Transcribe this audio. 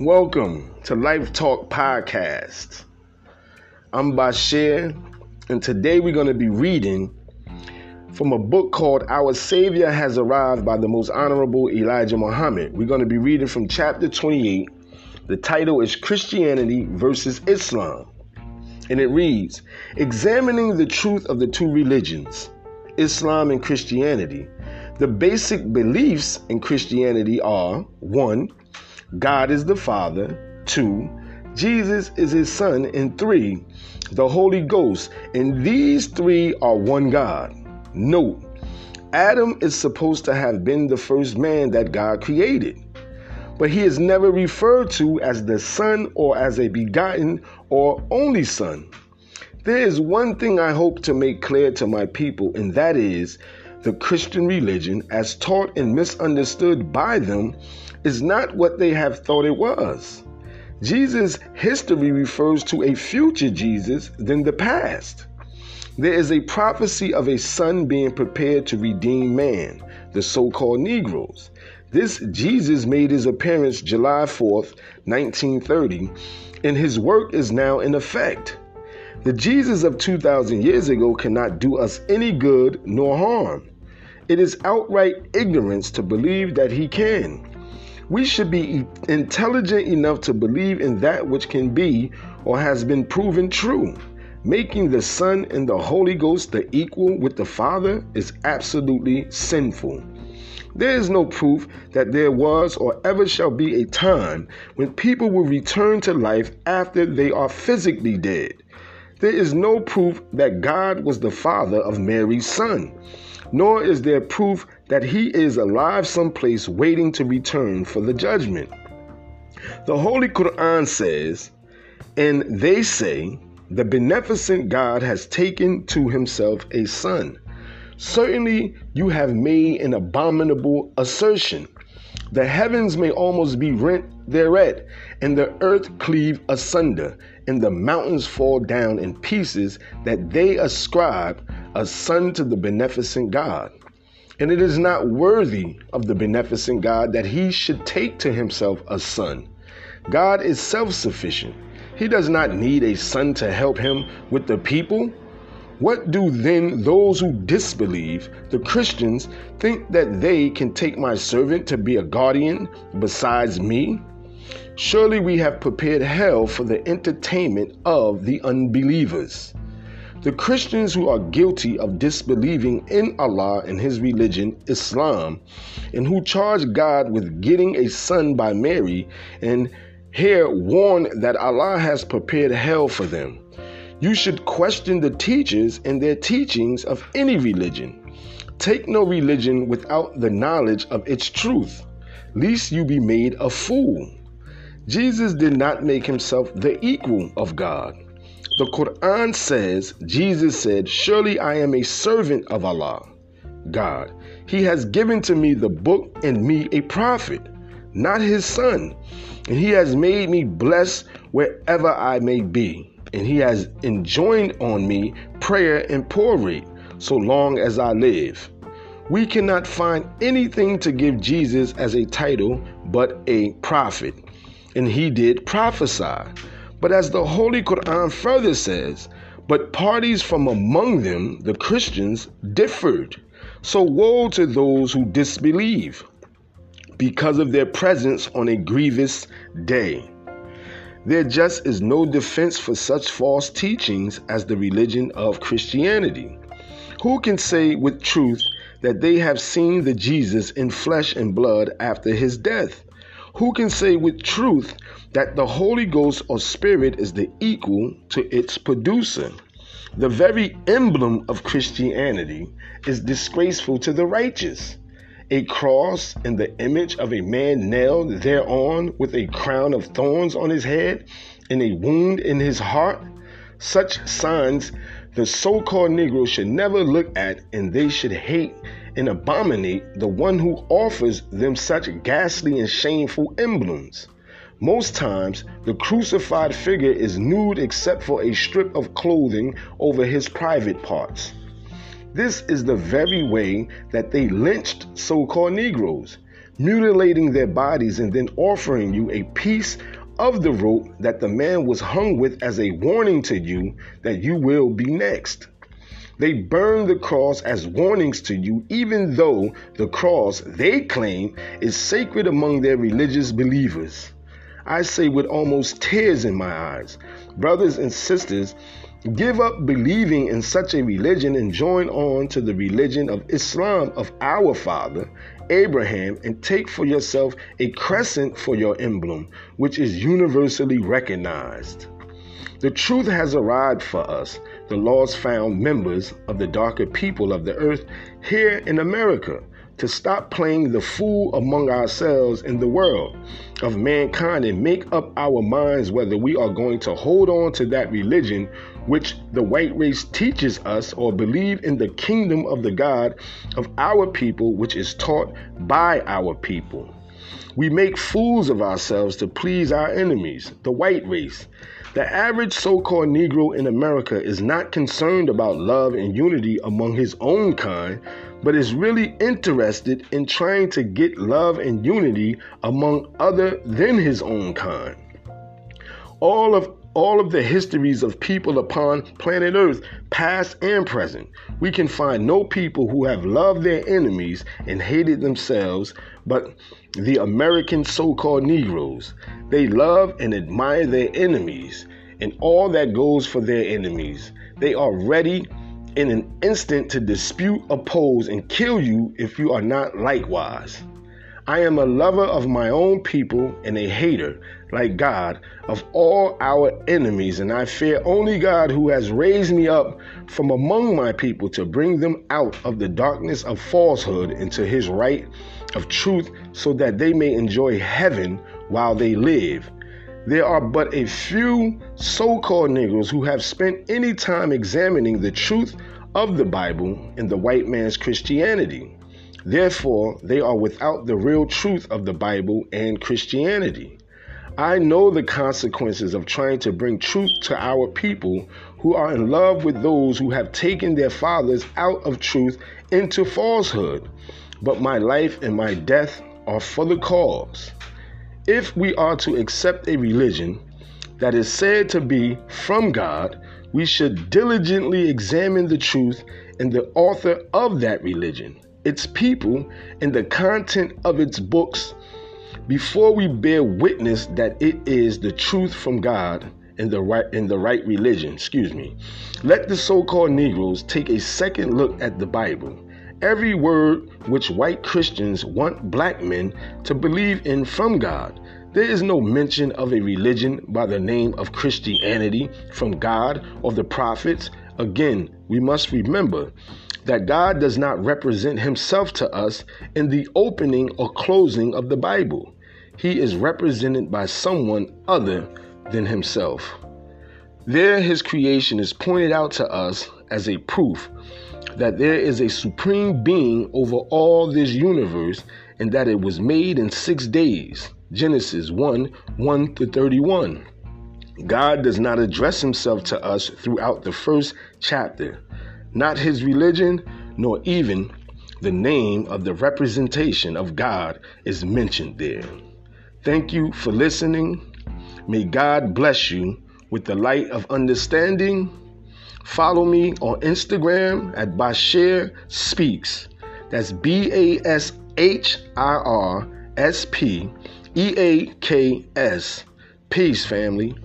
Welcome to Life Talk Podcast. I'm Bashir, and today we're going to be reading from a book called Our Savior Has Arrived by the Most Honorable Elijah Muhammad. We're going to be reading from chapter 28. The title is Christianity versus Islam. And it reads Examining the truth of the two religions, Islam and Christianity. The basic beliefs in Christianity are 1 God is the Father. Two, Jesus is his Son. And three, the Holy Ghost. And these three are one God. Note, Adam is supposed to have been the first man that God created, but he is never referred to as the Son or as a begotten or only Son. There is one thing I hope to make clear to my people, and that is the Christian religion, as taught and misunderstood by them, is not what they have thought it was. Jesus' history refers to a future Jesus than the past. There is a prophecy of a son being prepared to redeem man, the so called Negroes. This Jesus made his appearance July 4th, 1930, and his work is now in effect. The Jesus of 2,000 years ago cannot do us any good nor harm. It is outright ignorance to believe that he can. We should be intelligent enough to believe in that which can be or has been proven true. Making the Son and the Holy Ghost the equal with the Father is absolutely sinful. There is no proof that there was or ever shall be a time when people will return to life after they are physically dead. There is no proof that God was the father of Mary's son nor is there proof that he is alive someplace waiting to return for the judgment. The Holy Quran says, and they say, the beneficent God has taken to himself a son. Certainly, you have made an abominable assertion. The heavens may almost be rent thereat, and the earth cleave asunder, and the mountains fall down in pieces, that they ascribe a son to the beneficent God. And it is not worthy of the beneficent God that he should take to himself a son. God is self sufficient. He does not need a son to help him with the people. What do then those who disbelieve, the Christians, think that they can take my servant to be a guardian besides me? Surely we have prepared hell for the entertainment of the unbelievers. The Christians who are guilty of disbelieving in Allah and His religion, Islam, and who charge God with getting a son by Mary, and here warn that Allah has prepared hell for them. You should question the teachers and their teachings of any religion. Take no religion without the knowledge of its truth, lest you be made a fool. Jesus did not make himself the equal of God. The Quran says, Jesus said, Surely I am a servant of Allah, God. He has given to me the book and me a prophet, not his son. And he has made me blessed wherever I may be. And he has enjoined on me prayer and poor so long as I live. We cannot find anything to give Jesus as a title but a prophet. And he did prophesy. But as the Holy Quran further says, but parties from among them, the Christians, differed. So woe to those who disbelieve because of their presence on a grievous day. There just is no defense for such false teachings as the religion of Christianity. Who can say with truth that they have seen the Jesus in flesh and blood after his death? Who can say with truth that the Holy Ghost or Spirit is the equal to its producer? The very emblem of Christianity is disgraceful to the righteous. A cross and the image of a man nailed thereon with a crown of thorns on his head and a wound in his heart. Such signs the so called Negro should never look at and they should hate and abominate the one who offers them such ghastly and shameful emblems. Most times, the crucified figure is nude except for a strip of clothing over his private parts. This is the very way that they lynched so called Negroes. mutilating their bodies and then offering you a piece of the rope that the man was hung with as a warning to you that you will be next. They burn the cross as warnings to you, even though the cross they claim is sacred among their religious believers. I say with almost tears in my eyes, brothers and sisters, give up believing in such a religion and join on to the religion of Islam of our father Abraham and take for yourself a crescent for your emblem, which is universally recognized. The truth has arrived for us, the lost found members of the darker people of the earth here in America, to stop playing the fool among ourselves in the world of mankind and make up our minds whether we are going to hold on to that religion which the white race teaches us or believe in the kingdom of the God of our people, which is taught by our people. We make fools of ourselves to please our enemies, the white race. The average so called Negro in America is not concerned about love and unity among his own kind, but is really interested in trying to get love and unity among other than his own kind. All of all of the histories of people upon planet Earth, past and present, we can find no people who have loved their enemies and hated themselves but the American so called Negroes. They love and admire their enemies and all that goes for their enemies. They are ready in an instant to dispute, oppose, and kill you if you are not likewise. I am a lover of my own people and a hater like God of all our enemies, and I fear only God who has raised me up from among my people to bring them out of the darkness of falsehood into his right of truth, so that they may enjoy heaven while they live. There are but a few so called Negroes who have spent any time examining the truth of the Bible and the white man's Christianity. Therefore, they are without the real truth of the Bible and Christianity. I know the consequences of trying to bring truth to our people who are in love with those who have taken their fathers out of truth into falsehood. But my life and my death are for the cause. If we are to accept a religion that is said to be from God, we should diligently examine the truth and the author of that religion, its people, and the content of its books before we bear witness that it is the truth from God in the right in the right religion, excuse me. Let the so-called Negroes take a second look at the Bible. Every word which white Christians want black men to believe in from God. There is no mention of a religion by the name of Christianity from God or the prophets. Again, we must remember that God does not represent himself to us in the opening or closing of the Bible he is represented by someone other than himself. There, his creation is pointed out to us as a proof that there is a supreme being over all this universe and that it was made in six days. Genesis 1 1 to 31. God does not address himself to us throughout the first chapter, not his religion, nor even the name of the representation of God is mentioned there. Thank you for listening. May God bless you with the light of understanding. Follow me on Instagram at Bashir Speaks. That's B A S H I R S P E A K S. Peace, family.